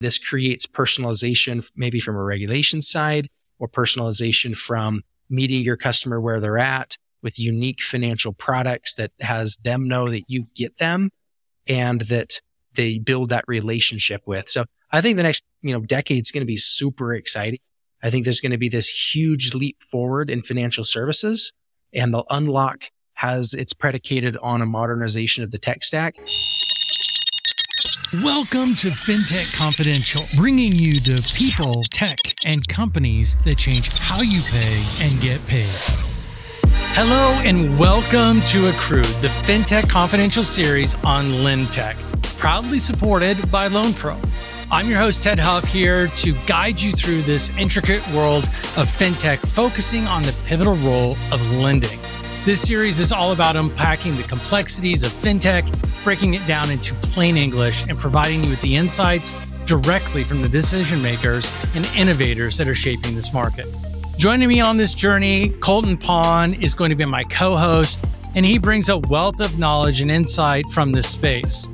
This creates personalization, maybe from a regulation side or personalization from meeting your customer where they're at with unique financial products that has them know that you get them and that they build that relationship with. So I think the next, you know, decade is going to be super exciting. I think there's going to be this huge leap forward in financial services and the unlock has it's predicated on a modernization of the tech stack. Welcome to FinTech Confidential, bringing you the people, tech, and companies that change how you pay and get paid. Hello, and welcome to Accrued, the FinTech Confidential series on LendTech, proudly supported by LoanPro. I'm your host, Tedd Huff, here to guide you through this intricate world of FinTech, focusing on the pivotal role of lending. This series is all about unpacking the complexities of fintech, breaking it down into plain English, and providing you with the insights directly from the decision makers and innovators that are shaping this market. Joining me on this journey, Colton Pond is going to be my co host, and he brings a wealth of knowledge and insight from this space.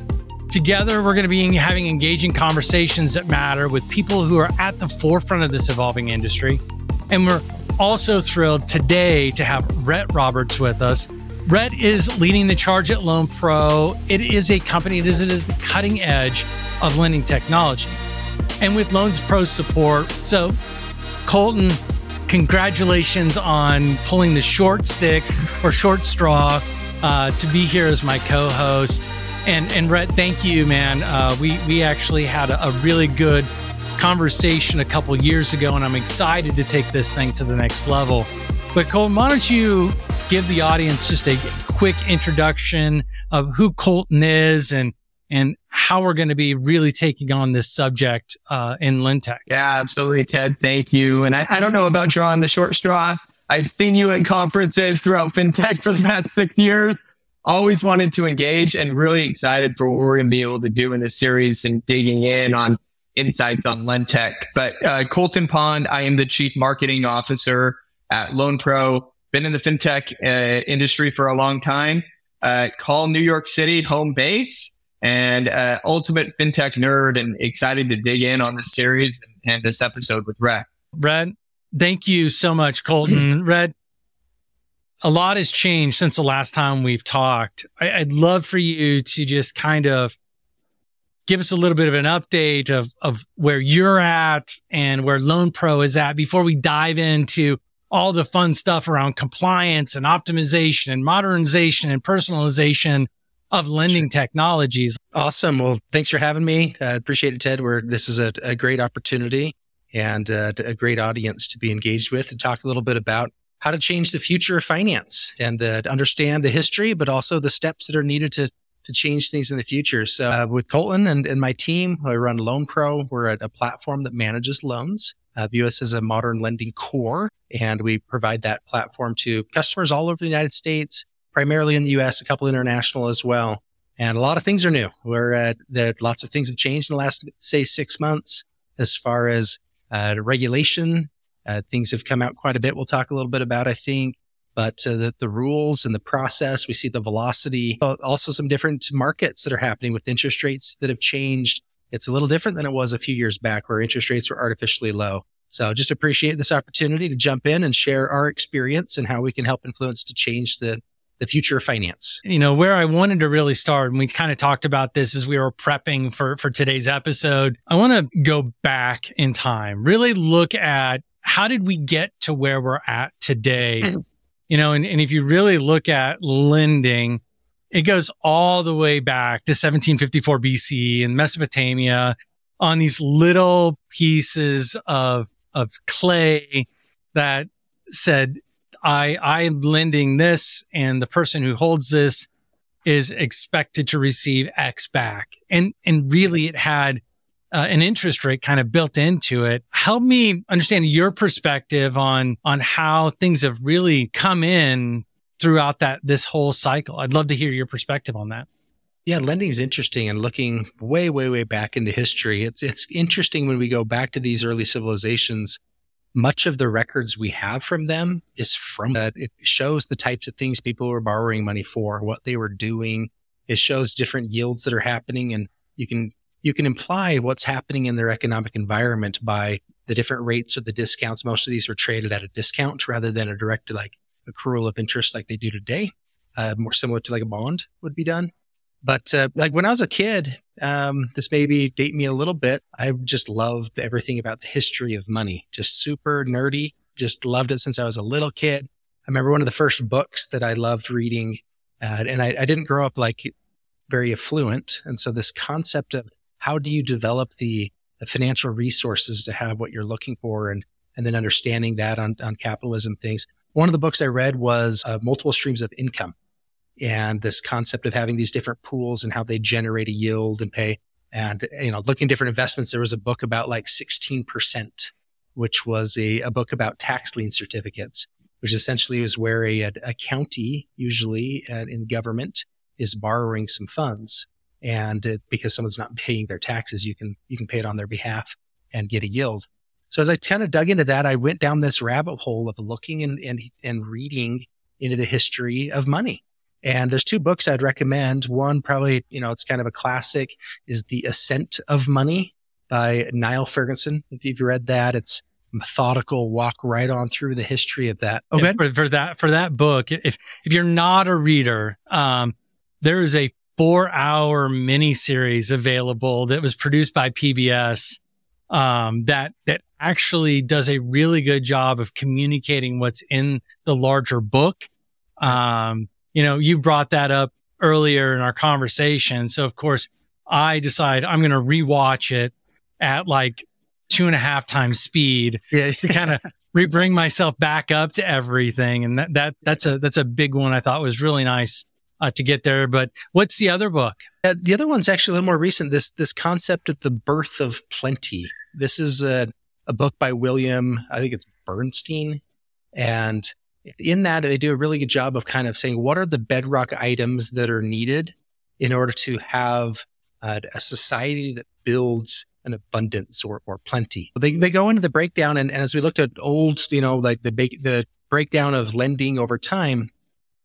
Together, we're going to be having engaging conversations that matter with people who are at the forefront of this evolving industry. And we're also thrilled today to have Rhett Roberts with us. Rhett is leading the charge at LoanPro. It is a company that is at the cutting edge of lending technology. And with LoanPro's support, so Colton, congratulations on pulling the short stick or short straw uh, to be here as my co-host. And and Rhett, thank you, man. Uh, we we actually had a, a really good conversation a couple years ago, and I'm excited to take this thing to the next level. But Colton, why don't you give the audience just a quick introduction of who Colton is and and how we're going to be really taking on this subject uh, in LendTech. Yeah, absolutely, Tedd. Thank you. And I, I don't know about drawing the short straw. I've seen you at conferences throughout FinTech for the past six years. Always wanted to engage and really excited for what we're going to be able to do in this series and digging in on insights on LendTech. But uh, Colton Pond, I am the chief marketing officer at LoanPro. Been in the fintech uh, industry for a long time. Uh, call New York City home base and uh, ultimate fintech nerd and excited to dig in on this series and, and this episode with Rhett. Rhett, thank you so much, Colton. Rhett, a lot has changed since the last time we've talked. I, I'd love for you to just kind of give us a little bit of an update of, of where you're at and where LoanPro is at before we dive into all the fun stuff around compliance and optimization and modernization and personalization of lending sure. technologies. Awesome. Well, thanks for having me. I uh, appreciate it, Tedd. Where this is a, a great opportunity and uh, a great audience to be engaged with to talk a little bit about how to change the future of finance and uh, to understand the history, but also the steps that are needed to to change things in the future. So uh, with Colton and, and my team, I run LoanPro. We're a, a platform that manages loans. Uh, view us as a modern lending core, and we provide that platform to customers all over the United States, primarily in the U.S., a couple international as well. And a lot of things are new. Where uh, there lots of things have changed in the last say six months as far as uh, regulation. Uh, things have come out quite a bit. We'll talk a little bit about, I think, but uh, the, the rules and the process, we see the velocity, also some different markets that are happening with interest rates that have changed. It's a little different than it was a few years back where interest rates were artificially low. So just appreciate this opportunity to jump in and share our experience and how we can help influence to change the the future of finance. You know, where I wanted to really start, and we kind of talked about this as we were prepping for, for today's episode. I want to go back in time, really look at how did we get to where we're at today you know, and, and if you really look at lending, it goes all the way back to 1754 BC in Mesopotamia on these little pieces of, of clay that said, I, I am lending this and the person who holds this is expected to receive X back. And, and really it had uh, an interest rate kind of built into it. Help me understand your perspective on on how things have really come in throughout that this whole cycle. I'd love to hear your perspective on that. Yeah, lending is interesting and looking way, way, way back into history. It's it's interesting when we go back to these early civilizations. Much of the records we have from them is from that. It shows the types of things people were borrowing money for, what they were doing. It shows different yields that are happening, and you can you can imply what's happening in their economic environment by the different rates or the discounts. Most of these were traded at a discount rather than a direct like accrual of interest like they do today. Uh, more similar to like a bond would be done. But uh, like when I was a kid, um, this maybe date me a little bit. I just loved everything about the history of money. Just super nerdy. Just loved it since I was a little kid. I remember one of the first books that I loved reading, uh, and I, I didn't grow up like very affluent, and so this concept of how do you develop the, the financial resources to have what you're looking for, and and then understanding that on on capitalism things. One of the books I read was uh, multiple streams of income and this concept of having these different pools and how they generate a yield and pay. And, you know, looking different investments, there was a book about like 16%, which was a, a book about tax lien certificates, which essentially is where a, a county, usually uh, in government, is borrowing some funds. And it, because someone's not paying their taxes, you can, you can pay it on their behalf and get a yield. So as I kind of dug into that, I went down this rabbit hole of looking and, and, and reading into the history of money and there's two books I'd recommend. One, probably, you know, it's kind of a classic is The Ascent of Money by Niall Ferguson. If you've read that, it's methodical walk right on through the history of that. Okay. For, for, that, for that book, if, if you're not a reader, um, there is a four hour mini series available that was produced by PBS, um, that, that actually does a really good job of communicating what's in the larger book. Um, you know, you brought that up earlier in our conversation. So of course I decide I'm going to rewatch it at like two and a half times speed yeah. to kind of rebring myself back up to everything. And that, that, that's a, that's a big one I thought was really nice uh, to get there. But what's the other book? Uh, the other one's actually a little more recent. This, this concept of the birth of plenty. This is a, a book by William, I think it's Bernstein. And in that, they do a really good job of kind of saying what are the bedrock items that are needed in order to have uh, a society that builds an abundance or, or plenty. They, they go into the breakdown. And, and as we looked at old, you know, like the, the breakdown of lending over time,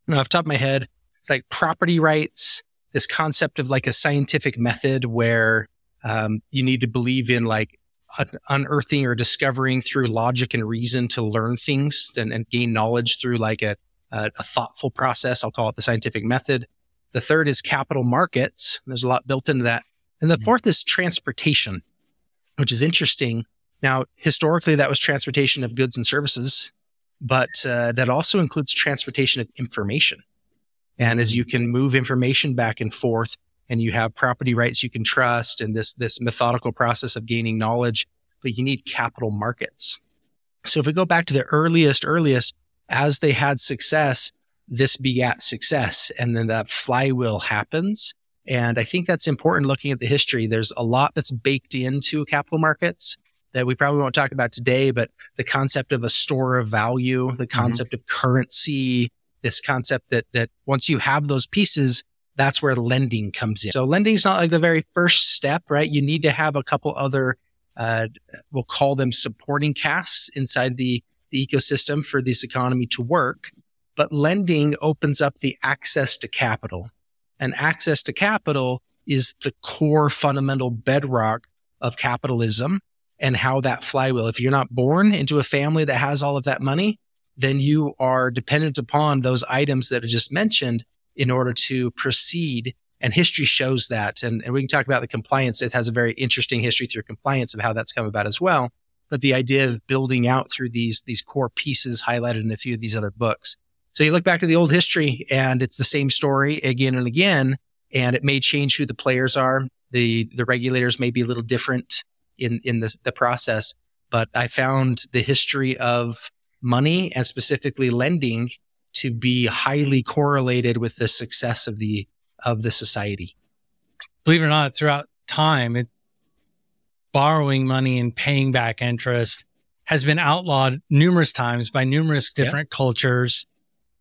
off top of my head, it's like property rights, this concept of like a scientific method where um, you need to believe in like unearthing or discovering through logic and reason to learn things and, and gain knowledge through like a, a, a, thoughtful process. I'll call it the scientific method. The third is capital markets. There's a lot built into that. And the mm-hmm. fourth is transportation, which is interesting. Now, historically, that was transportation of goods and services, but uh, that also includes transportation of information. And as you can move information back and forth, and you have property rights you can trust and this, this methodical process of gaining knowledge, but you need capital markets. So if we go back to the earliest, earliest, as they had success, this begat success. And then that flywheel happens. And I think that's important looking at the history. There's a lot that's baked into capital markets that we probably won't talk about today, but the concept of a store of value, the mm-hmm. concept mm-hmm. of currency, this concept that, that once you have those pieces, that's where lending comes in. So lending is not like the very first step, right? You need to have a couple other, uh, we'll call them supporting casts inside the, the ecosystem for this economy to work. But lending opens up the access to capital and access to capital is the core fundamental bedrock of capitalism and how that flywheel. If you're not born into a family that has all of that money, then you are dependent upon those items that I just mentioned in order to proceed. And history shows that. And, and we can talk about the compliance. It has a very interesting history through compliance of how that's come about as well. But the idea of building out through these, these core pieces highlighted in a few of these other books. So you look back to the old history and it's the same story again and again. And it may change who the players are. The, the regulators may be a little different in, in the, the process. But I found the history of money and specifically lending to be highly correlated with the success of the of the society. Believe it or not, throughout time, it, borrowing money and paying back interest has been outlawed numerous times by numerous different yep. cultures.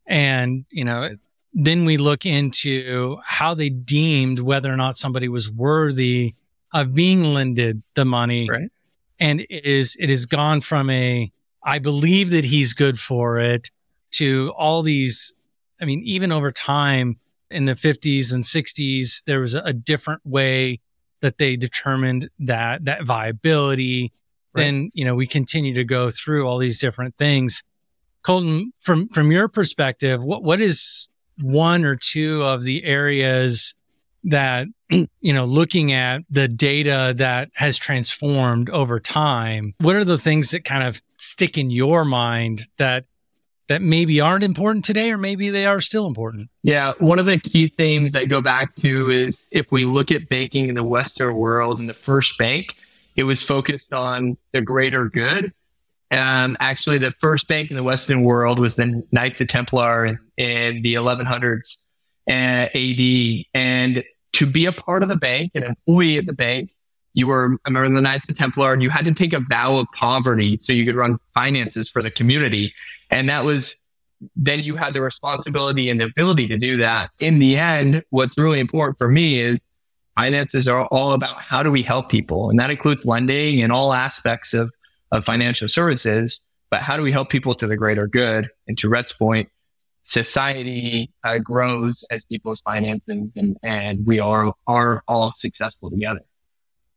And, you know, then we look into how they deemed whether or not somebody was worthy of being lended the money. Right. And it is, it has gone from a, I believe that he's good for it to all these. I mean, even over time in the 50s and 60s, there was a different way that they determined that that viability. Right. Then, you know, we continue to go through all these different things. Colton, from, from your perspective, what, what is one or two of the areas that, you know, looking at the data that has transformed over time, what are the things that kind of stick in your mind that that maybe aren't important today or maybe they are still important? Yeah. One of the key themes that go back to is if we look at banking in the Western world and the first bank, it was focused on the greater good. And actually, the first bank in the Western world was the Knights of Templar in, in the 1100s uh, AD. And to be a part of the bank, an employee at the bank, you were a member of the Knights of Templar and you had to take a vow of poverty so you could run finances for the community. And that was, then you had the responsibility and the ability to do that. In the end, what's really important for me is finances are all about how do we help people? And that includes lending and all aspects of, of financial services. But how do we help people to the greater good? And to Rhett's point, society uh, grows as people's finances and, and we are, are all successful together.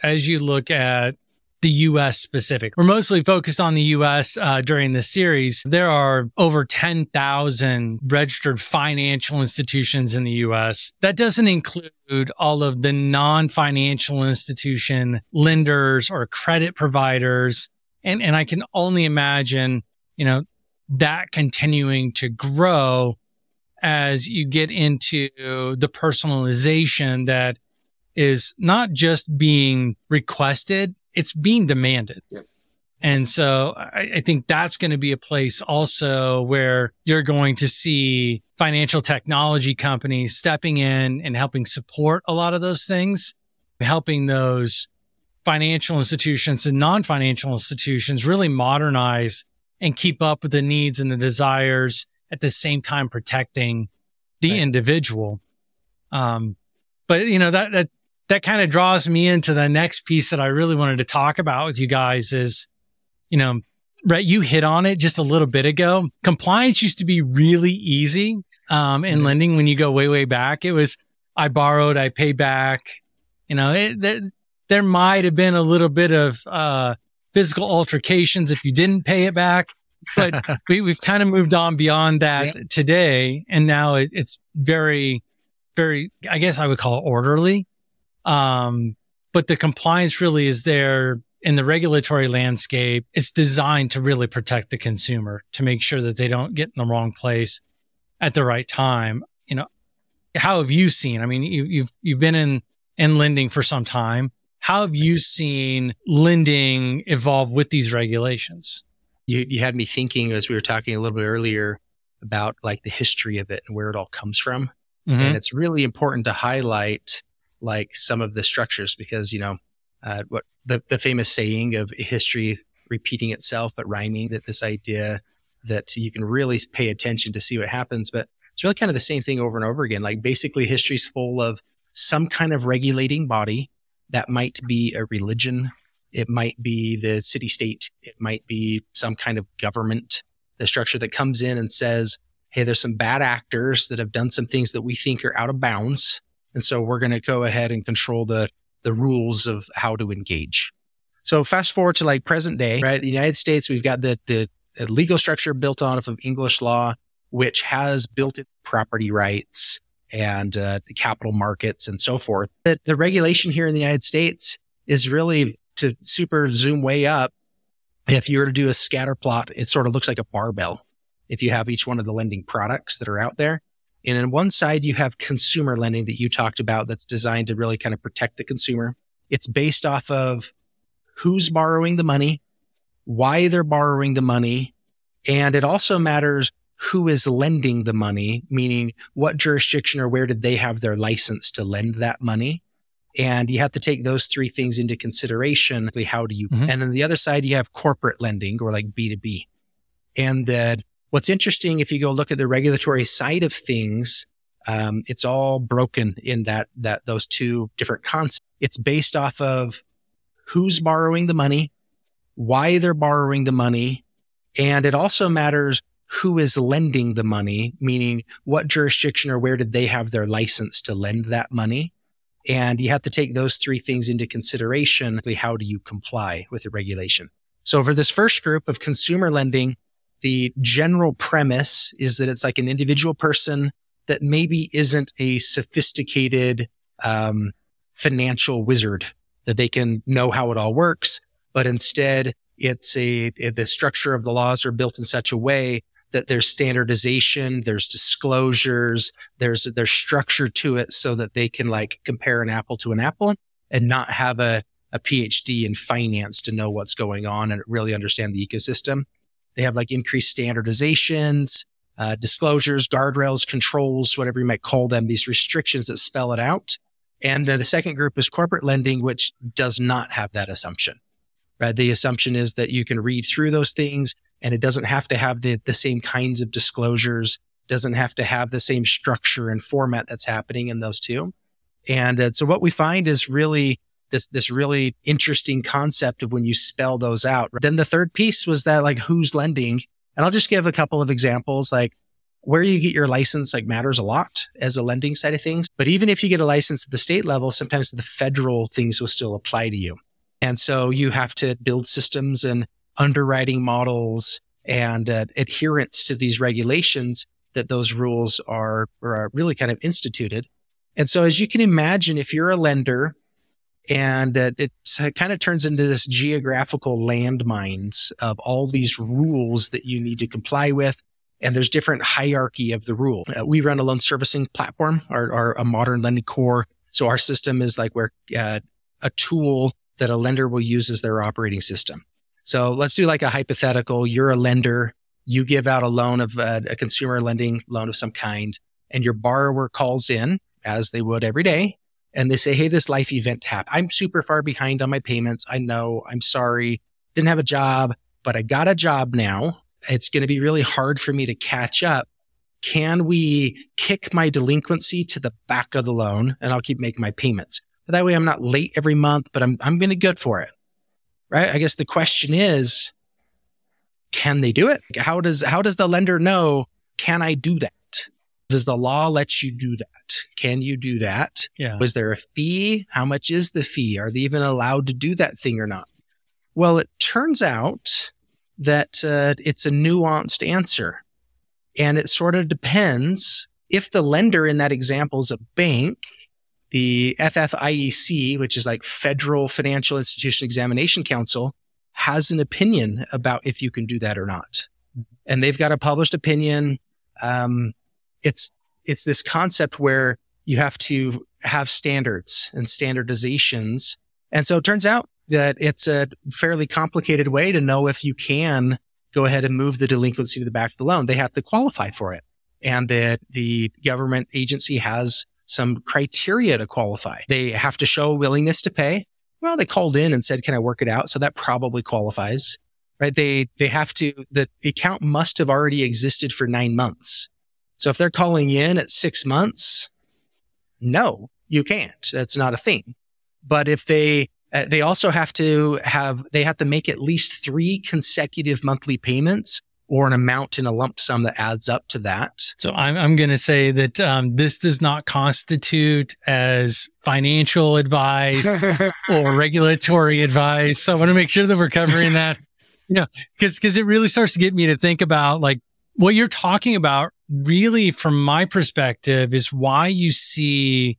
As you look at the US specific. We're mostly focused on the US uh, during this series. There are over 10,000 registered financial institutions in the US. That doesn't include all of the non financial institution lenders or credit providers. And, and I can only imagine, you know, that continuing to grow as you get into the personalization that is not just being requested, it's being demanded. Yep. And so I, I think that's going to be a place also where you're going to see financial technology companies stepping in and helping support a lot of those things, helping those financial institutions and non-financial institutions really modernize and keep up with the needs and the desires at the same time protecting the right. individual. Um, but you know, that, that that kind of draws me into the next piece that I really wanted to talk about with you guys is, you know, Rhett, you hit on it just a little bit ago. Compliance used to be really easy um, in mm-hmm. lending when you go way, way back. It was, I borrowed, I pay back. You know, it, there, there might have been a little bit of uh, physical altercations if you didn't pay it back. But we, we've kind of moved on beyond that yeah. today. And now it, it's very, very, I guess I would call it orderly. Um, but the compliance really is there in the regulatory landscape. It's designed to really protect the consumer to make sure that they don't get in the wrong place at the right time. You know, how have you seen? I mean, you, you've you've been in in lending for some time. How have you seen lending evolve with these regulations? You, you had me thinking as we were talking a little bit earlier about like the history of it and where it all comes from. Mm-hmm. And it's really important to highlight like some of the structures because, you know, uh, what the, the famous saying of history repeating itself, but rhyming that this idea that you can really pay attention to see what happens. But it's really kind of the same thing over and over again. Like basically history's full of some kind of regulating body that might be a religion. It might be the city state. It might be some kind of government, the structure that comes in and says, Hey, there's some bad actors that have done some things that we think are out of bounds. And so we're going to go ahead and control the, the rules of how to engage. So fast forward to like present day, right? The United States, we've got the, the, the legal structure built off of English law, which has built in property rights and uh, the capital markets and so forth. The, the regulation here in the United States is really to super zoom way up. If you were to do a scatter plot, it sort of looks like a barbell. If you have each one of the lending products that are out there, and on one side, you have consumer lending that you talked about that's designed to really kind of protect the consumer. It's based off of who's borrowing the money, why they're borrowing the money, and it also matters who is lending the money, meaning what jurisdiction or where did they have their license to lend that money. And you have to take those three things into consideration. How do you, mm-hmm. and on the other side, you have corporate lending or like B2B. And that What's interesting, if you go look at the regulatory side of things, um, it's all broken in that that those two different concepts. It's based off of who's borrowing the money, why they're borrowing the money, and it also matters who is lending the money, meaning what jurisdiction or where did they have their license to lend that money. And you have to take those three things into consideration. How do you comply with the regulation? So for this first group of consumer lending, the general premise is that it's like an individual person that maybe isn't a sophisticated um, financial wizard that they can know how it all works, but instead it's a the structure of the laws are built in such a way that there's standardization, there's disclosures, there's there's structure to it so that they can like compare an apple to an apple and not have a, a PhD in finance to know what's going on and really understand the ecosystem. They have like increased standardizations, uh, disclosures, guardrails, controls, whatever you might call them, these restrictions that spell it out. And then the second group is corporate lending, which does not have that assumption. Right? The assumption is that you can read through those things and it doesn't have to have the, the same kinds of disclosures, doesn't have to have the same structure and format that's happening in those two. And uh, so what we find is really this, this really interesting concept of when you spell those out. Then the third piece was that like who's lending. And I'll just give a couple of examples, like where you get your license like matters a lot as a lending side of things. But even if you get a license at the state level, sometimes the federal things will still apply to you. And so you have to build systems and underwriting models and uh, adherence to these regulations that those rules are, are really kind of instituted. And so, as you can imagine, if you're a lender and uh, it kind of turns into this geographical landmines of all these rules that you need to comply with. And there's different hierarchy of the rule. Uh, we run a loan servicing platform, our a modern lending core. So our system is like where uh, a tool that a lender will use as their operating system. So let's do like a hypothetical. You're a lender. You give out a loan of uh, a consumer lending loan of some kind and your borrower calls in as they would every day and they say, Hey, this life event happened. I'm super far behind on my payments. I know I'm sorry. Didn't have a job, but I got a job now. It's going to be really hard for me to catch up. Can we kick my delinquency to the back of the loan and I'll keep making my payments? That way I'm not late every month, but I'm, I'm going to good for it right? I guess the question is, can they do it? How does, how does the lender know, can I do that? Does the law let you do that? Can you do that? Yeah. Was there a fee? How much is the fee? Are they even allowed to do that thing or not? Well, it turns out that uh, it's a nuanced answer. And it sort of depends if the lender in that example is a bank the FFIEC, which is like Federal Financial Institution Examination Council, has an opinion about if you can do that or not. And they've got a published opinion. Um, it's, it's this concept where you have to have standards and standardizations. And so it turns out that it's a fairly complicated way to know if you can go ahead and move the delinquency to the back of the loan. They have to qualify for it. And that the government agency has some criteria to qualify. They have to show willingness to pay. Well, they called in and said, can I work it out? So that probably qualifies, right? They, they have to, the account must have already existed for nine months. So if they're calling in at six months, no, you can't. That's not a thing. But if they, uh, they also have to have, they have to make at least three consecutive monthly payments or an amount in a lump sum that adds up to that. So I'm, I'm going to say that um, this does not constitute as financial advice or regulatory advice. So I want to make sure that we're covering that. You know, because because it really starts to get me to think about like what you're talking about. Really, from my perspective, is why you see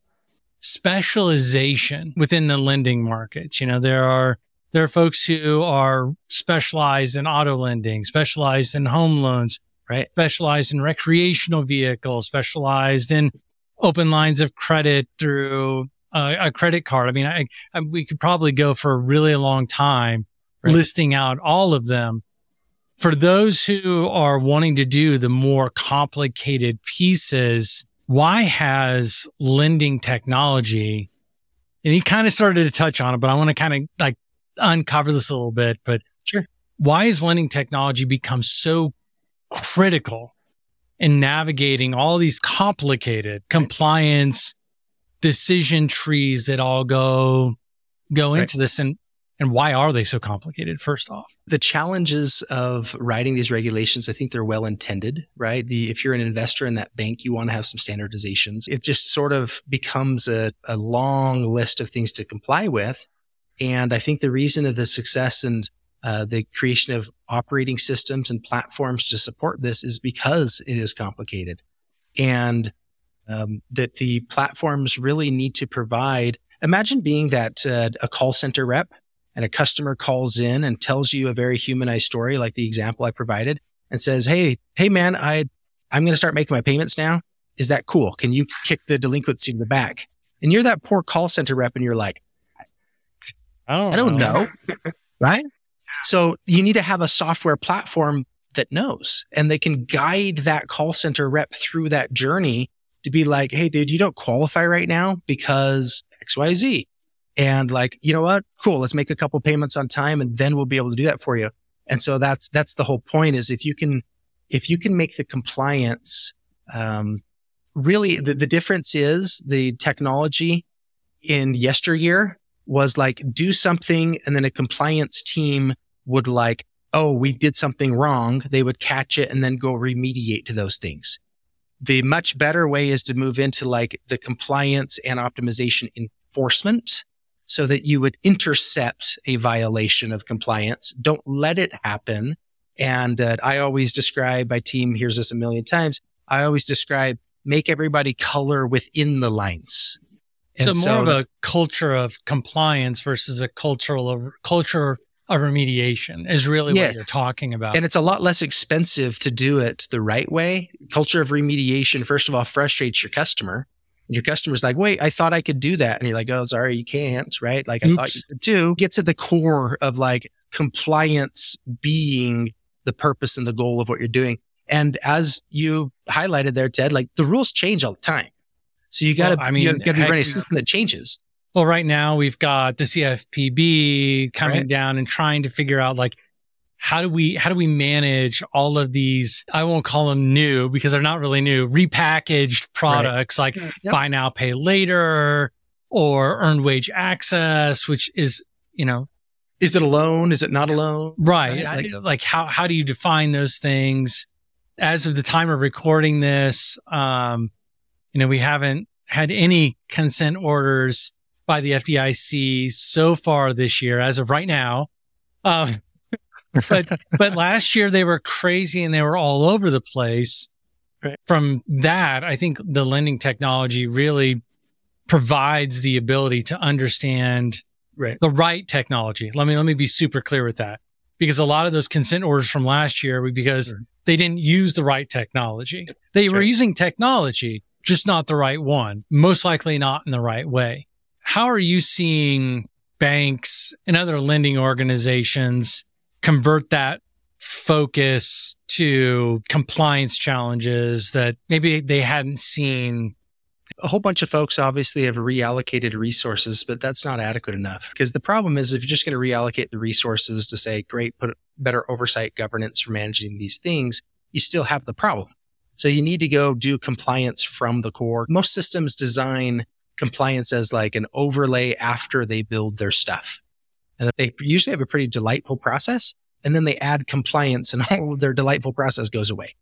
specialization within the lending markets. You know, there are there are folks who are specialized in auto lending, specialized in home loans, right? Specialized in recreational vehicles, specialized in open lines of credit through a, a credit card. I mean, I, I, we could probably go for a really long time right. listing out all of them. For those who are wanting to do the more complicated pieces, why has lending technology and he kind of started to touch on it, but I want to kind of like uncover this a little bit, but sure. Why has lending technology become so critical in navigating all these complicated compliance decision trees that all go go right. into this? And And why are they so complicated, first off? The challenges of writing these regulations, I think they're well intended, right? The, if you're an investor in that bank, you want to have some standardizations. It just sort of becomes a, a long list of things to comply with. And I think the reason of the success and uh, the creation of operating systems and platforms to support this is because it is complicated. And um, that the platforms really need to provide. Imagine being that uh, a call center rep and a customer calls in and tells you a very humanized story, like the example I provided, and says, "Hey, hey, man, I I'm going to start making my payments now. Is that cool? Can you kick the delinquency to the back?" And you're that poor call center rep, and you're like, I don't, "I don't know. know, right?" So you need to have a software platform that knows, and they can guide that call center rep through that journey to be like, Hey, dude, you don't qualify right now because X, Y, Z. And like, you know what? Cool. Let's make a couple payments on time and then we'll be able to do that for you. And so that's, that's the whole point is if you can, if you can make the compliance, um, really the, the difference is the technology in yesteryear was like do something and then a compliance team would like, oh, we did something wrong. They would catch it and then go remediate to those things. The much better way is to move into like the compliance and optimization enforcement so that you would intercept a violation of compliance. Don't let it happen. And uh, I always describe my team hears this a million times. I always describe make everybody color within the lines. And so more so of a culture of compliance versus a cultural of, culture of remediation is really yes. what you're talking about. And it's a lot less expensive to do it the right way. Culture of remediation, first of all, frustrates your customer. Your customer's like, wait, I thought I could do that. And you're like, oh, sorry, you can't, right? Like Oops. I thought you could do. Gets at the core of like compliance being the purpose and the goal of what you're doing. And as you highlighted there, Tedd, like the rules change all the time. So you gotta, well, I mean, you gotta be running a system that changes. Well, right now we've got the CFPB coming right. down and trying to figure out like how do we how do we manage all of these i won't call them new because they're not really new repackaged products right. like yep. buy now pay later or earned wage access which is you know is it a loan is it not a loan right, right? Like, like, how how do you define those things as of the time of recording this um you know we haven't had any consent orders by the FDIC so far this year, as of right now. Um, but but last year they were crazy and they were all over the place. Right. From that, I think the lending technology really provides the ability to understand right. the right technology. Let me let me be super clear with that. Because a lot of those consent orders from last year were because sure. they didn't use the right technology. They sure. were using technology, just not the right one, most likely not in the right way. How are you seeing banks and other lending organizations convert that focus to compliance challenges that maybe they hadn't seen a whole bunch of folks obviously have reallocated resources, but that's not adequate enough. Because the problem is if you're just going to reallocate the resources to say, great, put better oversight governance for managing these things, you still have the problem. So you need to go do compliance from the core. Most systems design compliance as like an overlay after they build their stuff. And they usually have a pretty delightful process. And then they add compliance and all their delightful process goes away.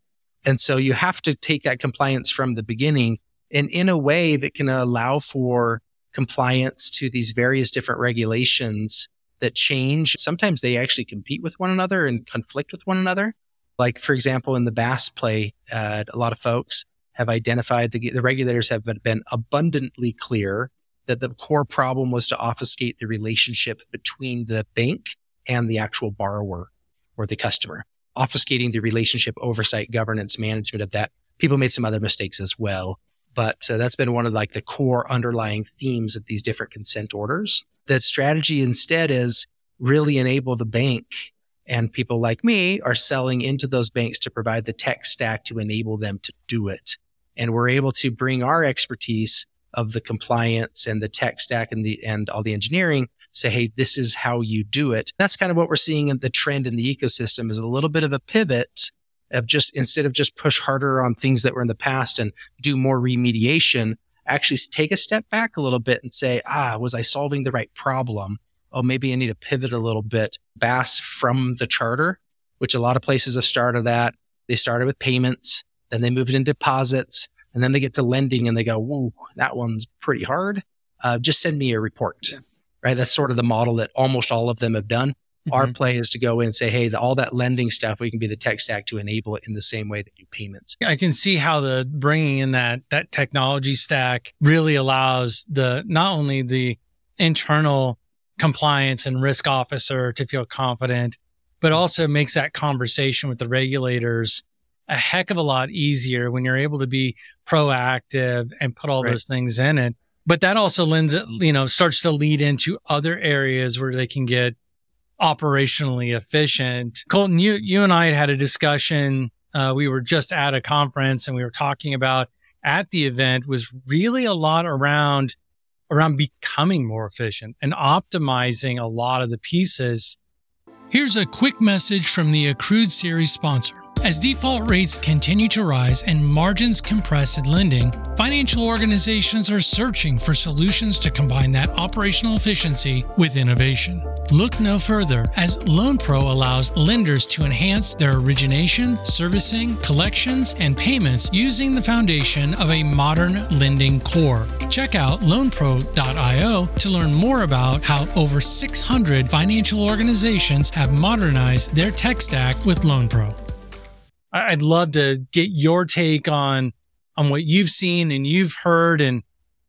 And so you have to take that compliance from the beginning and in a way that can allow for compliance to these various different regulations that change. Sometimes they actually compete with one another and conflict with one another. Like, for example, in the BaaS play, uh, a lot of folks have identified the, the regulators have been, been abundantly clear that the core problem was to obfuscate the relationship between the bank and the actual borrower or the customer, obfuscating the relationship oversight, governance, management of that. People made some other mistakes as well, but uh, that's been one of like the core underlying themes of these different consent orders. The strategy instead is really enable the bank and people like me are selling into those banks to provide the tech stack to enable them to do it. And we're able to bring our expertise of the compliance and the tech stack and the, and all the engineering say, Hey, this is how you do it. That's kind of what we're seeing in the trend in the ecosystem is a little bit of a pivot of just instead of just push harder on things that were in the past and do more remediation, actually take a step back a little bit and say, ah, was I solving the right problem? oh, maybe I need to pivot a little bit. BaaS from the charter, which a lot of places have started that. They started with payments, then they moved into deposits, and then they get to lending and they go, whoa, that one's pretty hard. Uh, just send me a report. Yeah. Right. That's sort of the model that almost all of them have done. Mm-hmm. Our play is to go in and say, hey, the, all that lending stuff, we can be the tech stack to enable it in the same way that you payments. I can see how the bringing in that that technology stack really allows the not only the internal compliance and risk officer to feel confident, but also makes that conversation with the regulators a heck of a lot easier when you're able to be proactive and put all right. those things in it. But that also lends it, you know, starts to lead into other areas where they can get operationally efficient. Colton, you, you and I had had a discussion. Uh, we were just at a conference and we were talking about at the event was really a lot around around becoming more efficient and optimizing a lot of the pieces. Here's a quick message from the Accrued Series sponsor. As default rates continue to rise and margins compress in lending, financial organizations are searching for solutions to combine that operational efficiency with innovation. Look no further as LoanPro allows lenders to enhance their origination, servicing, collections, and payments using the foundation of a modern lending core. Check out loanpro.io to learn more about how over 600 financial organizations have modernized their tech stack with LoanPro. I'd love to get your take on on what you've seen and you've heard, and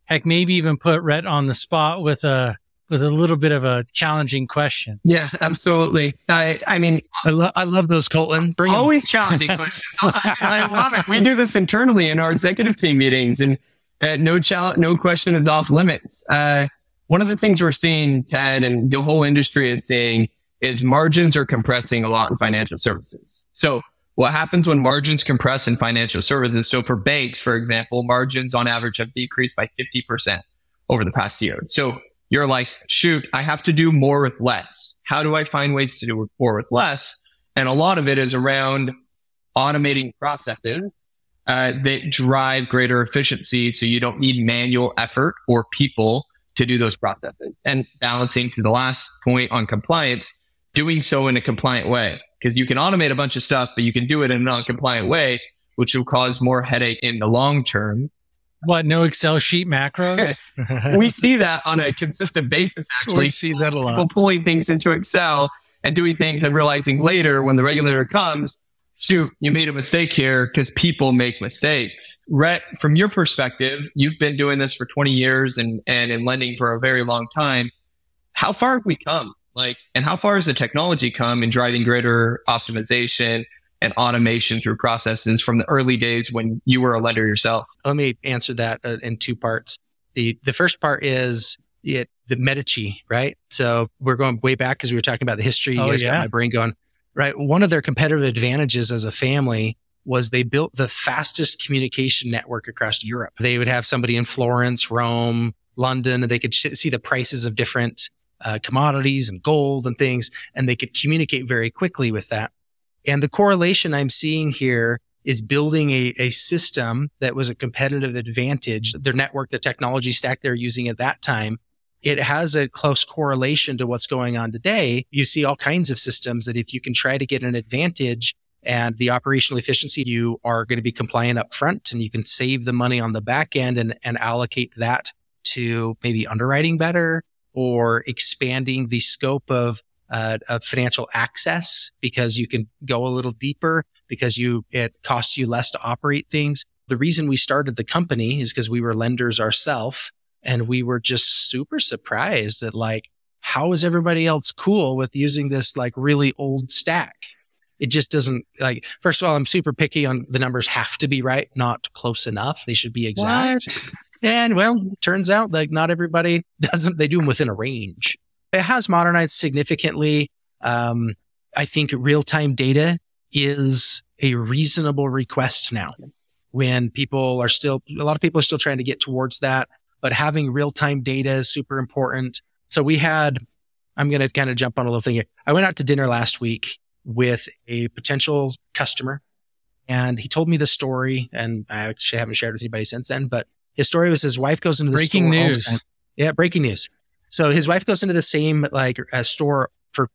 heck, maybe even put Rhett on the spot with a with a little bit of a challenging question. Yes, absolutely. I I mean, I, lo- I love those, Colton. Bring always challenging questions. I love it. We do this internally in our executive team meetings, and uh, no challenge, no question is off limits. Uh, one of the things we're seeing, Tedd, and the whole industry is seeing is margins are compressing a lot in financial services. So what happens when margins compress in financial services? So for banks, for example, margins on average have decreased by 50% over the past year. So you're like, shoot, I have to do more with less. How do I find ways to do more with less? And a lot of it is around automating processes uh, that drive greater efficiency. So you don't need manual effort or people to do those processes and balancing to the last point on compliance doing so in a compliant way because you can automate a bunch of stuff, but you can do it in a non-compliant way, which will cause more headache in the long term. What? No Excel sheet macros? we see that on a consistent basis. Actually, we see that a lot. People pulling things into Excel and doing things and realizing later when the regulator comes, shoot, you made a mistake here because people make mistakes. Rhett, from your perspective, you've been doing this for 20 years and, and in lending for a very long time. How far have we come? Like, and how far has the technology come in driving greater optimization and automation through processes from the early days when you were a lender yourself? Let me answer that uh, in two parts. The the first part is it, the Medici, right? So we're going way back because we were talking about the history. You oh, guys yeah. got my brain going. Right. One of their competitive advantages as a family was they built the fastest communication network across Europe. They would have somebody in Florence, Rome, London, and they could sh- see the prices of different uh, commodities and gold and things, and they could communicate very quickly with that. And the correlation I'm seeing here is building a, a system that was a competitive advantage. Their network, the technology stack they're using at that time, it has a close correlation to what's going on today. You see all kinds of systems that if you can try to get an advantage and the operational efficiency, you are going to be compliant up front and you can save the money on the back end and, and allocate that to maybe underwriting better or expanding the scope of, uh, of financial access because you can go a little deeper because you, it costs you less to operate things. The reason we started the company is because we were lenders ourselves and we were just super surprised that like, how is everybody else cool with using this like really old stack? It just doesn't like, first of all, I'm super picky on the numbers have to be right, not close enough. They should be exact. And well, turns out like not everybody doesn't, they do them within a range. It has modernized significantly. Um, I think real time data is a reasonable request now when people are still, a lot of people are still trying to get towards that, but having real time data is super important. So we had, I'm going to kind of jump on a little thing here. I went out to dinner last week with a potential customer and he told me the story and I actually haven't shared with anybody since then, but his story was his wife goes into the breaking news. Yeah, breaking news. So his wife goes into the same like uh, store for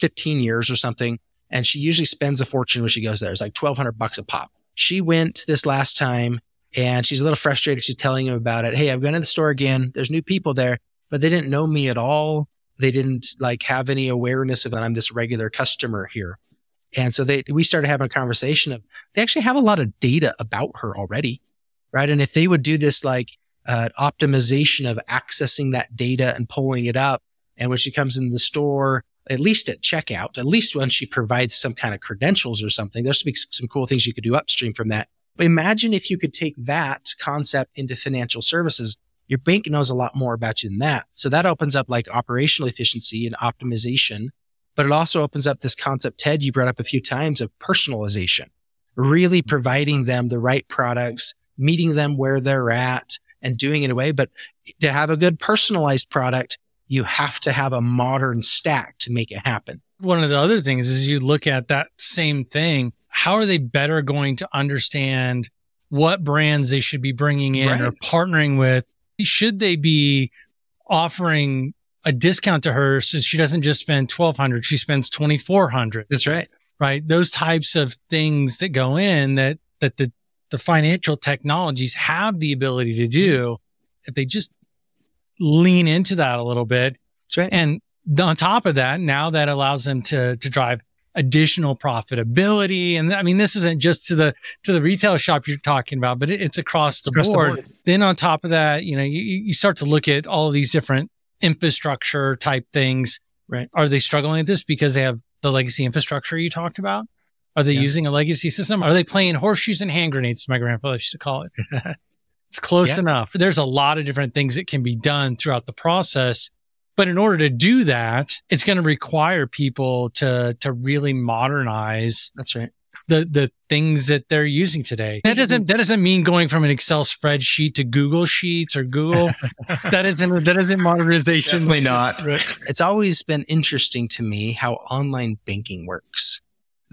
15 years or something. And she usually spends a fortune when she goes there. It's like 1200 bucks a pop. She went this last time and she's a little frustrated. She's telling him about it. Hey, I've gone to the store again. There's new people there, but they didn't know me at all. They didn't like have any awareness of that I'm this regular customer here. And so they, we started having a conversation of they actually have a lot of data about her already. Right. And if they would do this like uh, optimization of accessing that data and pulling it up. And when she comes in the store, at least at checkout, at least when she provides some kind of credentials or something, there's some cool things you could do upstream from that. But imagine if you could take that concept into financial services. Your bank knows a lot more about you than that. So that opens up like operational efficiency and optimization, but it also opens up this concept, Tedd, you brought up a few times of personalization, really providing them the right products, meeting them where they're at, and doing it away. But to have a good personalized product, you have to have a modern stack to make it happen. One of the other things is you look at that same thing. How are they better going to understand what brands they should be bringing in right. or partnering with? Should they be offering a discount to her so she doesn't just spend 1200 she spends 2400 that's right right those types of things that go in that that the the financial technologies have the ability to do if they just lean into that a little bit. Right. And on top of that, now that allows them to to drive additional profitability. And I mean, this isn't just to the to the retail shop you're talking about, but it, it's across, the, across board. the, board. Then on top of that, you know, you, you start to look at all of these different infrastructure type things. Right. Are they struggling at this because they have the legacy infrastructure you talked about? Are they yeah. using a legacy system? Are they playing horseshoes and hand grenades? My grandfather used to call it. it's close yeah. enough. There's a lot of different things that can be done throughout the process. But in order to do that, it's going to require people to, to really modernize. That's right. The, the things that they're using today. That doesn't, that doesn't mean going from an Excel spreadsheet to Google Sheets or Google. that isn't, that isn't modernization. Definitely not. It's always been interesting to me how online banking works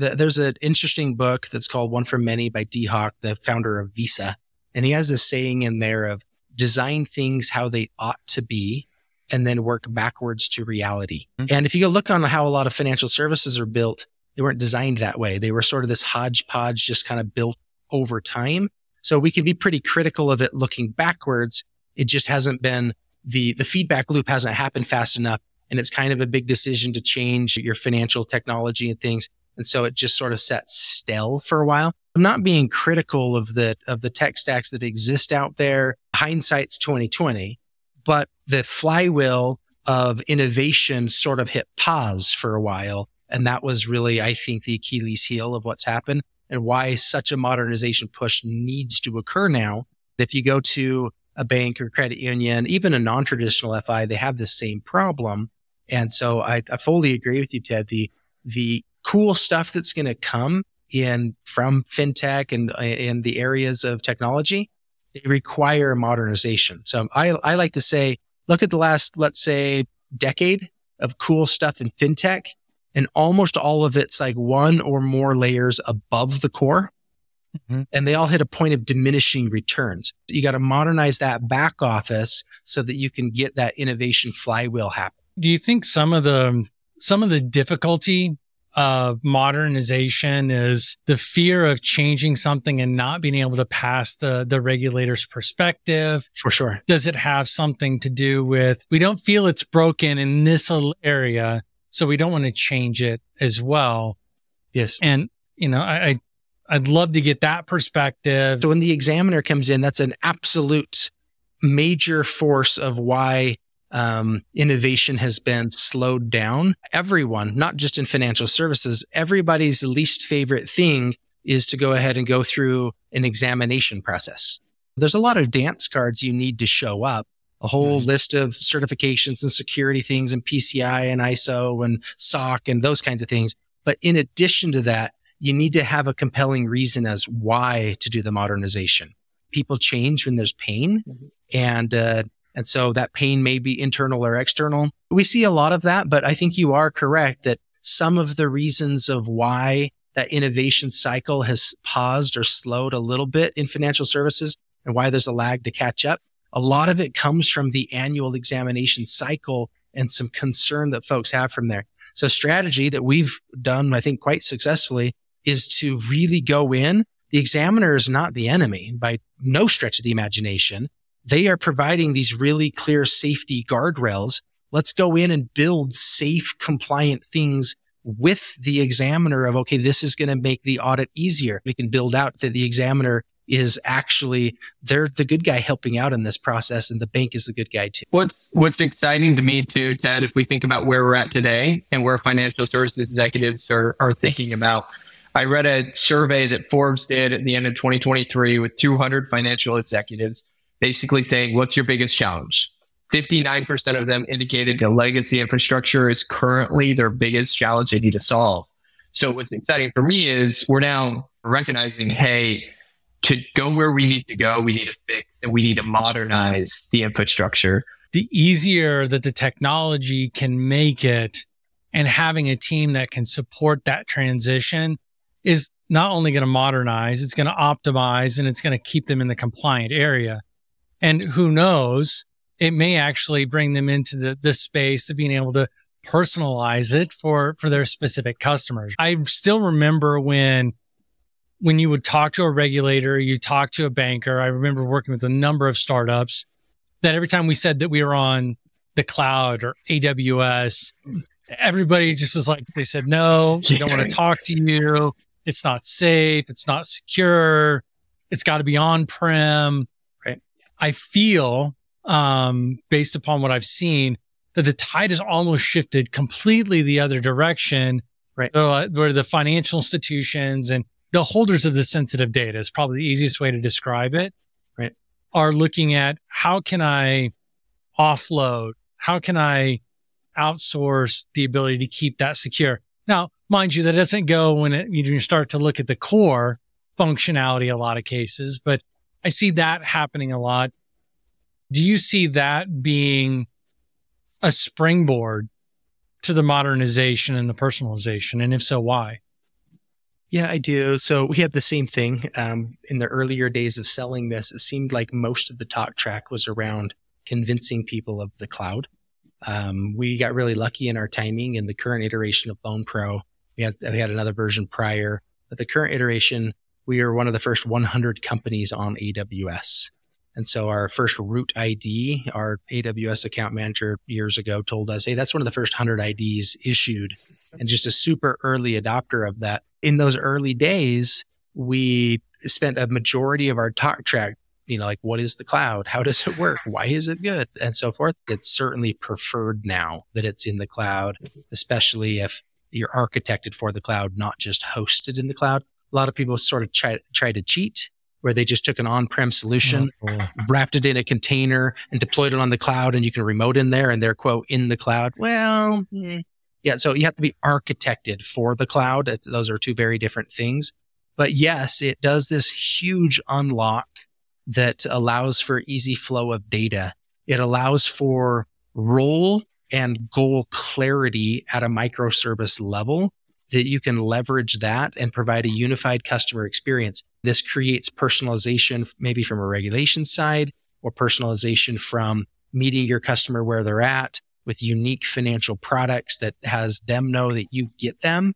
the, there's an interesting book that's called One from Many by Dee Hock, the founder of Visa. And he has this saying in there of design things how they ought to be and then work backwards to reality. Mm-hmm. And if you go look on how a lot of financial services are built, they weren't designed that way. They were sort of this hodgepodge, just kind of built over time. So we can be pretty critical of it looking backwards. It just hasn't been the, the feedback loop hasn't happened fast enough. And it's kind of a big decision to change your financial technology and things. And so it just sort of sat still for a while. I'm not being critical of the, of the tech stacks that exist out there. Hindsight's 2020, but the flywheel of innovation sort of hit pause for a while. And that was really, I think, the Achilles heel of what's happened and why such a modernization push needs to occur now. If you go to a bank or credit union, even a non-traditional FI, they have the same problem. And so I, I fully agree with you, Tedd. The, the cool stuff that's going to come in from fintech and in the areas of technology, they require modernization. So I, I like to say, look at the last, let's say, decade of cool stuff in fintech, and almost all of it's like one or more layers above the core. Mm-hmm. And they all hit a point of diminishing returns. You got to modernize that back office so that you can get that innovation flywheel happen. Do you think some of the some of the difficulty of modernization is the fear of changing something and not being able to pass the, the regulator's perspective. For sure. Does it have something to do with, we don't feel it's broken in this little area, so we don't want to change it as well. Yes. And, you know, I, I I'd love to get that perspective. So when the examiner comes in, that's an absolute major force of why um, innovation has been slowed down. Everyone, not just in financial services, everybody's least favorite thing is to go ahead and go through an examination process. There's a lot of dance cards you need to show up, a whole mm-hmm. list of certifications and security things and PCI and ISO and SOC and those kinds of things. But in addition to that, you need to have a compelling reason as why to do the modernization. People change when there's pain. Mm-hmm. And uh, and so that pain may be internal or external. We see a lot of that, but I think you are correct that some of the reasons of why that innovation cycle has paused or slowed a little bit in financial services and why there's a lag to catch up a lot of it comes from the annual examination cycle and some concern that folks have from there. So strategy that we've done, I think quite successfully is to really go in. The examiner is not the enemy by no stretch of the imagination. They are providing these really clear safety guardrails. Let's go in and build safe, compliant things with the examiner of, okay, this is going to make the audit easier. We can build out that the examiner is actually they're the good guy helping out in this process and the bank is the good guy too. What's what's exciting to me too, Tedd, if we think about where we're at today and where financial services executives are, are thinking about. I read a survey that Forbes did at the end of 2023 with 200 financial executives, basically saying, what's your biggest challenge? 59% of them indicated the legacy infrastructure is currently their biggest challenge they need to solve. So what's exciting for me is we're now recognizing, hey, to go where we need to go, we need to fix and we need to modernize the infrastructure. The easier that the technology can make it and having a team that can support that transition is not only going to modernize, it's going to optimize and it's going to keep them in the compliant area. And who knows, it may actually bring them into the, the space of being able to personalize it for, for their specific customers. I still remember when when you would talk to a regulator, you talk to a banker. I remember working with a number of startups that every time we said that we were on the cloud or AWS, everybody just was like, they said, no, we don't want to talk to you. It's not safe. It's not secure. It's got to be on prem. I feel, um, based upon what I've seen, that the tide has almost shifted completely the other direction. Right. Uh, where the financial institutions and the holders of the sensitive data is probably the easiest way to describe it, right? Are looking at how can I offload? How can I outsource the ability to keep that secure? Now, mind you, that doesn't go when it, you start to look at the core functionality, a lot of cases, but I see that happening a lot. Do you see that being a springboard to the modernization and the personalization? And if so, why? Yeah, I do. So we had the same thing um, in the earlier days of selling this. It seemed like most of the talk track was around convincing people of the cloud. Um, we got really lucky in our timing in the current iteration of LoanPro. We had we had another version prior, but the current iteration we are one of the first 100 companies on AWS. And so our first root ID, our AWS account manager years ago told us, Hey, that's one of the first 100 IDs issued and just a super early adopter of that in those early days, we spent a majority of our talk track, you know, like what is the cloud? How does it work? Why is it good? And so forth. It's certainly preferred now that it's in the cloud, especially if you're architected for the cloud, not just hosted in the cloud. A lot of people sort of try, try to cheat where they just took an on-prem solution, oh, cool. wrapped it in a container and deployed it on the cloud and you can remote in there and they're quote in the cloud. Well, eh, yeah. So you have to be architected for the cloud. It's, those are two very different things. But yes, it does this huge unlock that allows for easy flow of data. It allows for role and goal clarity at a microservice level that you can leverage that and provide a unified customer experience. This creates personalization, maybe from a regulation side or personalization from meeting your customer where they're at with unique financial products that has them know that you get them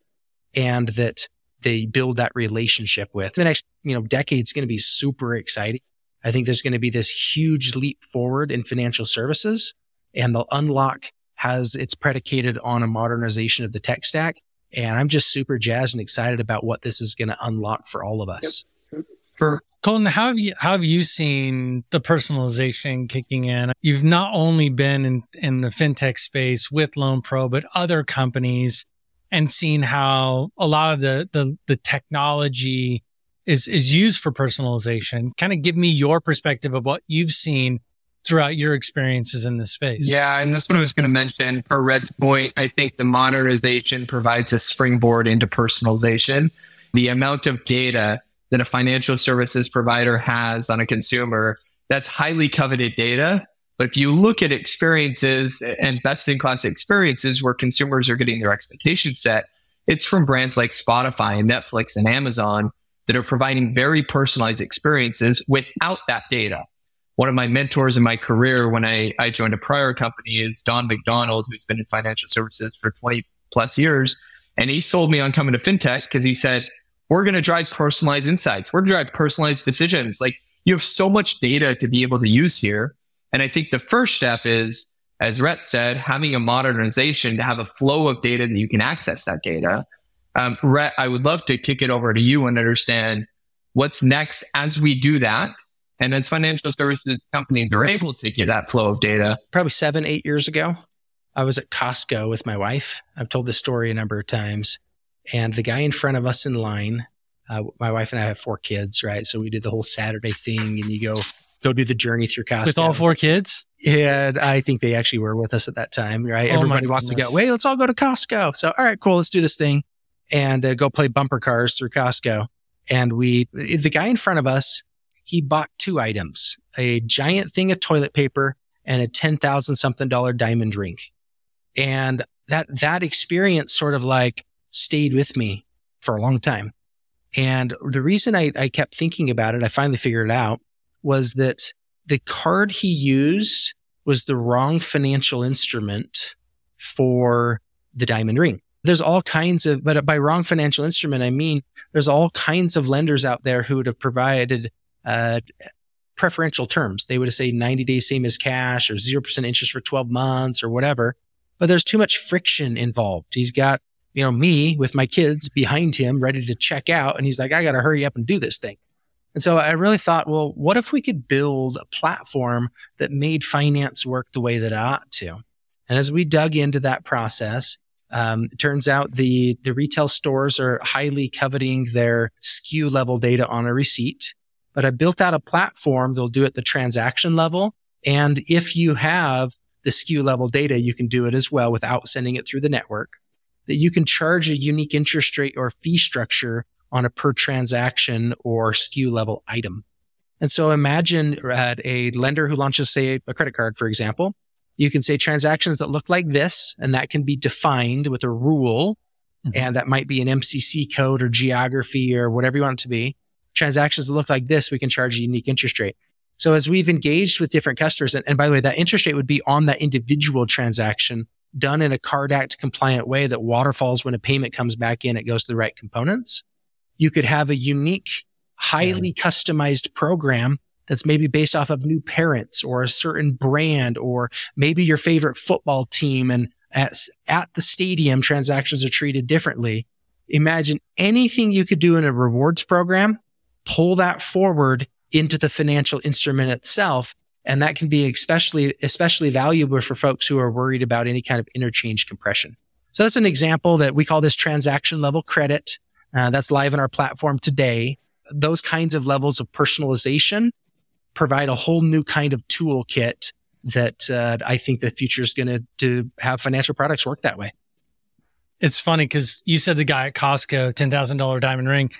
and that they build that relationship with. The next, you know, decade is going to be super exciting. I think there's going to be this huge leap forward in financial services and the unlock has it's predicated on a modernization of the tech stack. And I'm just super jazzed and excited about what this is going to unlock for all of us. Yep. For Colton, how have you how have you seen the personalization kicking in? You've not only been in, in the fintech space with LoanPro, but other companies and seen how a lot of the the, the technology is is used for personalization. Kind of give me your perspective of what you've seen throughout your experiences in this space. Yeah, and that's what I was going to mention. For Rhett's point, I think the modernization provides a springboard into personalization. The amount of data that a financial services provider has on a consumer, that's highly coveted data. But if you look at experiences and best in class experiences where consumers are getting their expectations set, it's from brands like Spotify and Netflix and Amazon that are providing very personalized experiences without that data. One of my mentors in my career when I, I joined a prior company is Don McDonald, who's been in financial services for 20 plus years. And he sold me on coming to fintech because he said, we're going to drive personalized insights. We're going to drive personalized decisions. Like you have so much data to be able to use here. And I think the first step is, as Rhett said, having a modernization to have a flow of data that you can access that data. Um, Rhett, I would love to kick it over to you and understand what's next as we do that. And as financial services companies are able to get that flow of data. Probably seven, eight years ago, I was at Costco with my wife. I've told this story a number of times. And the guy in front of us in line, uh, my wife and I have four kids, right? So we did the whole Saturday thing and you go, go do the journey through Costco. With all four kids? Yeah, I think they actually were with us at that time, right? Oh Everybody wants to go, wait, let's all go to Costco. So, all right, cool, let's do this thing and uh, go play bumper cars through Costco. And we, the guy in front of us, he bought two items, a giant thing of toilet paper and a 10,000 something dollar diamond ring. And that, that experience sort of like stayed with me for a long time. And the reason I, I kept thinking about it, I finally figured it out was that the card he used was the wrong financial instrument for the diamond ring there's all kinds of, but by wrong financial instrument, I mean, there's all kinds of lenders out there who would have provided, uh, preferential terms. They would say 90 days, same as cash or 0% interest for 12 months or whatever. But there's too much friction involved. He's got, you know, me with my kids behind him ready to check out. And he's like, I got to hurry up and do this thing. And so I really thought, well, what if we could build a platform that made finance work the way that it ought to? And as we dug into that process, um, it turns out the, the retail stores are highly coveting their SKU level data on a receipt, but I built out a platform that'll do it the transaction level. And if you have the SKU level data, you can do it as well without sending it through the network that you can charge a unique interest rate or fee structure on a per transaction or SKU level item. And so imagine uh, a lender who launches, say, a credit card, for example. You can say transactions that look like this, and that can be defined with a rule. Mm-hmm. And that might be an MCC code or geography or whatever you want it to be. Transactions that look like this, we can charge a unique interest rate. So as we've engaged with different customers, and, and by the way, that interest rate would be on that individual transaction done in a card act compliant way that waterfalls when a payment comes back in, it goes to the right components. You could have a unique, highly yeah. customized program that's maybe based off of new parents or a certain brand or maybe your favorite football team. And at, at the stadium, transactions are treated differently. Imagine anything you could do in a rewards program, pull that forward into the financial instrument itself. And that can be especially, especially valuable for folks who are worried about any kind of interchange compression. So that's an example that we call this transaction level credit. Uh, that's live in our platform today. Those kinds of levels of personalization provide a whole new kind of toolkit that uh, I think the future is going to have financial products work that way. It's funny because you said the guy at Costco, ten thousand dollar diamond ring.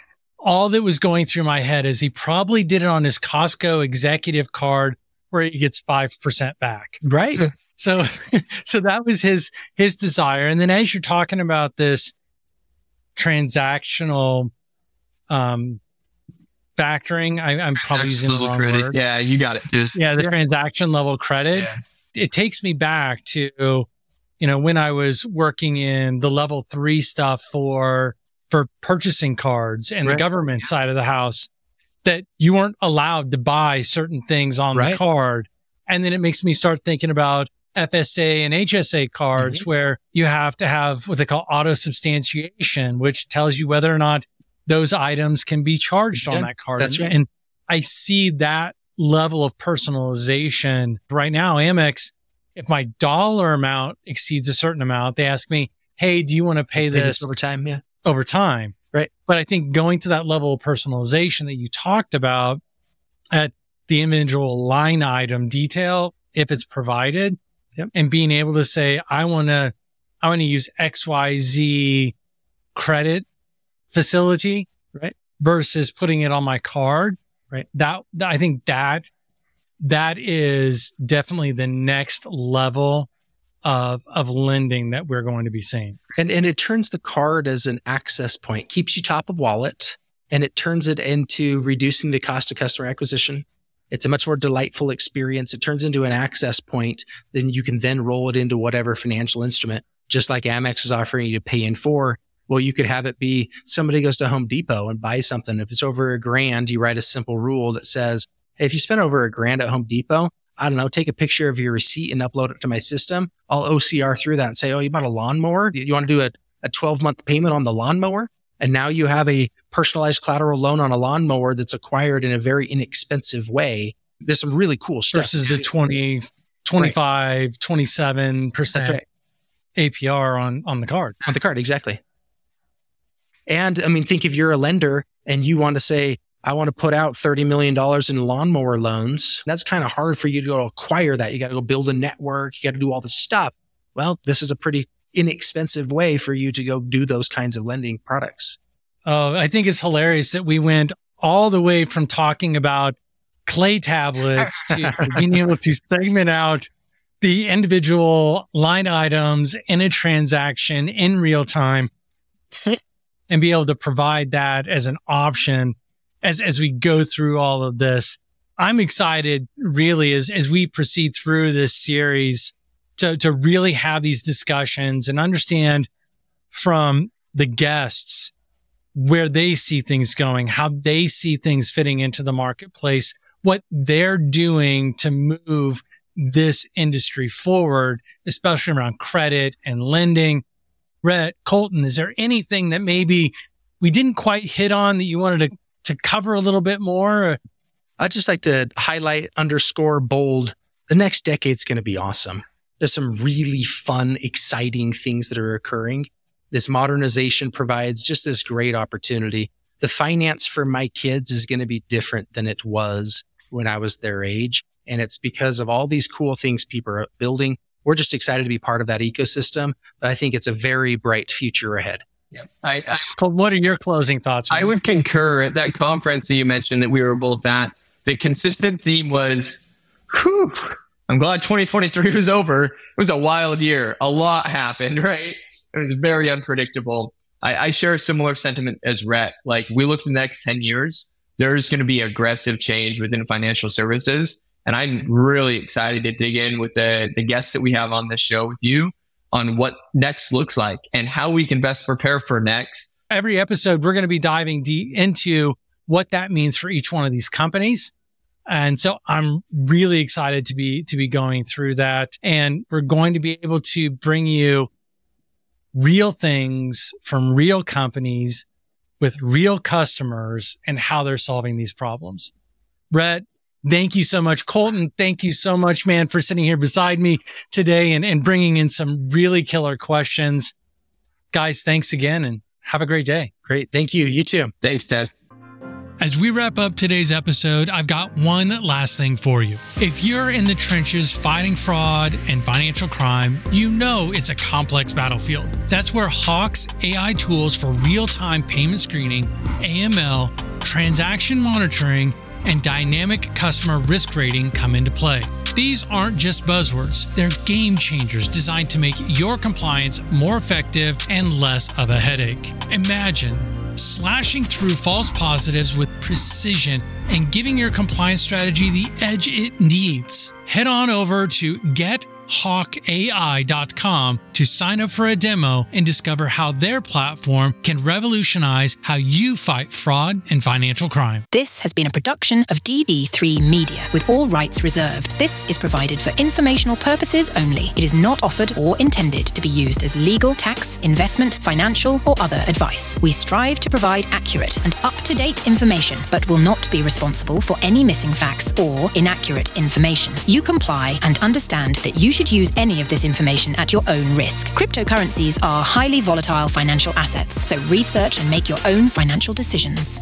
All that was going through my head is he probably did it on his Costco executive card where he gets five percent back. Right. So, so that was his his desire. And then as you're talking about this transactional um, factoring. I, am probably using the wrong credit. word. Yeah, you got it. Just, yeah, the yeah. transaction level credit. Yeah. It takes me back to, you know, when I was working in the level three stuff for for purchasing cards and right. the government yeah. side of the house that you weren't allowed to buy certain things on right. the card. And then it makes me start thinking about FSA and HSA cards mm-hmm. where you have to have what they call auto substantiation, which tells you whether or not those items can be charged on that card. That's right. And I see that level of personalization right now. Amex, if my dollar amount exceeds a certain amount, they ask me, Hey, do you want to pay, pay this, this over time? Yeah. Over time. Right. But I think going to that level of personalization that you talked about at the individual line item detail, if it's provided yep. and being able to say, I want to, I want to use XYZ credit facility, right? Versus putting it on my card, right? That, I think that that is definitely the next level of of lending that we're going to be seeing. And and it turns the card as an access point, keeps you top of wallet, and it turns it into reducing the cost of customer acquisition. It's a much more delightful experience. It turns into an access point. Then you can then roll it into whatever financial instrument, just like Amex is offering you to pay in for. Well, you could have it be somebody goes to Home Depot and buys something. If it's over a grand, you write a simple rule that says, hey, if you spend over a grand at Home Depot, I don't know, take a picture of your receipt and upload it to my system. I'll OCR through that and say, oh, you bought a lawnmower? You want to do a, a 12 month payment on the lawnmower? And now you have a personalized collateral loan on a lawnmower that's acquired in a very inexpensive way. There's some really cool stuff. Versus the 20, 25, right. 27% right. APR on, on the card. On the card, exactly. And I mean, think if you're a lender and you want to say, I want to put out $30 million in lawnmower loans. That's kind of hard for you to go acquire that. You got to go build a network. You got to do all this stuff. Well, this is a pretty inexpensive way for you to go do those kinds of lending products. Oh, I think it's hilarious that we went all the way from talking about clay tablets to being able to segment out the individual line items in a transaction in real time and be able to provide that as an option as, as we go through all of this. I'm excited really as, as we proceed through this series to, to really have these discussions and understand from the guests where they see things going, how they see things fitting into the marketplace, what they're doing to move this industry forward, especially around credit and lending. Rhett, Colton, is there anything that maybe we didn't quite hit on that you wanted to, to cover a little bit more? I'd just like to highlight, underscore, bold. The next decade's going to be awesome. There's some really fun, exciting things that are occurring. This modernization provides just this great opportunity. The finance for my kids is going to be different than it was when I was their age. And it's because of all these cool things people are building. We're just excited to be part of that ecosystem, but I think it's a very bright future ahead. Yeah. I, I, what are your closing thoughts? I would concur at that conference that you mentioned that we were both at. The consistent theme was, whew, I'm glad 2023 was over. It was a wild year. A lot happened, right? It was very unpredictable. I, I share a similar sentiment as Rhett. Like we look the next 10 years, there's going to be aggressive change within financial services. And I'm really excited to dig in with the, the guests that we have on this show with you on what next looks like and how we can best prepare for next. Every episode, we're going to be diving deep into what that means for each one of these companies and so I'm really excited to be, to be going through that. And we're going to be able to bring you real things from real companies with real customers and how they're solving these problems. Rhett, thank you so much. Colton, thank you so much, man, for sitting here beside me today and, and bringing in some really killer questions. Guys, thanks again and have a great day. Great. Thank you. You too. Thanks, Tedd. As we wrap up today's episode, I've got one last thing for you. If you're in the trenches fighting fraud and financial crime, you know it's a complex battlefield. That's where Hawk's AI tools for real time payment screening, AML, transaction monitoring, and dynamic customer risk rating come into play. These aren't just buzzwords, they're game changers designed to make your compliance more effective and less of a headache. Imagine slashing through false positives with precision and giving your compliance strategy the edge it needs. Head on over to Get hawkai.com to sign up for a demo and discover how their platform can revolutionize how you fight fraud and financial crime. This has been a production of DD3 Media with all rights reserved. This is provided for informational purposes only. It is not offered or intended to be used as legal, tax, investment, financial, or other advice. We strive to provide accurate and up to date information, but will not be responsible for any missing facts or inaccurate information. You comply and understand that you should use any of this information at your own risk. Cryptocurrencies are highly volatile financial assets, so research and make your own financial decisions.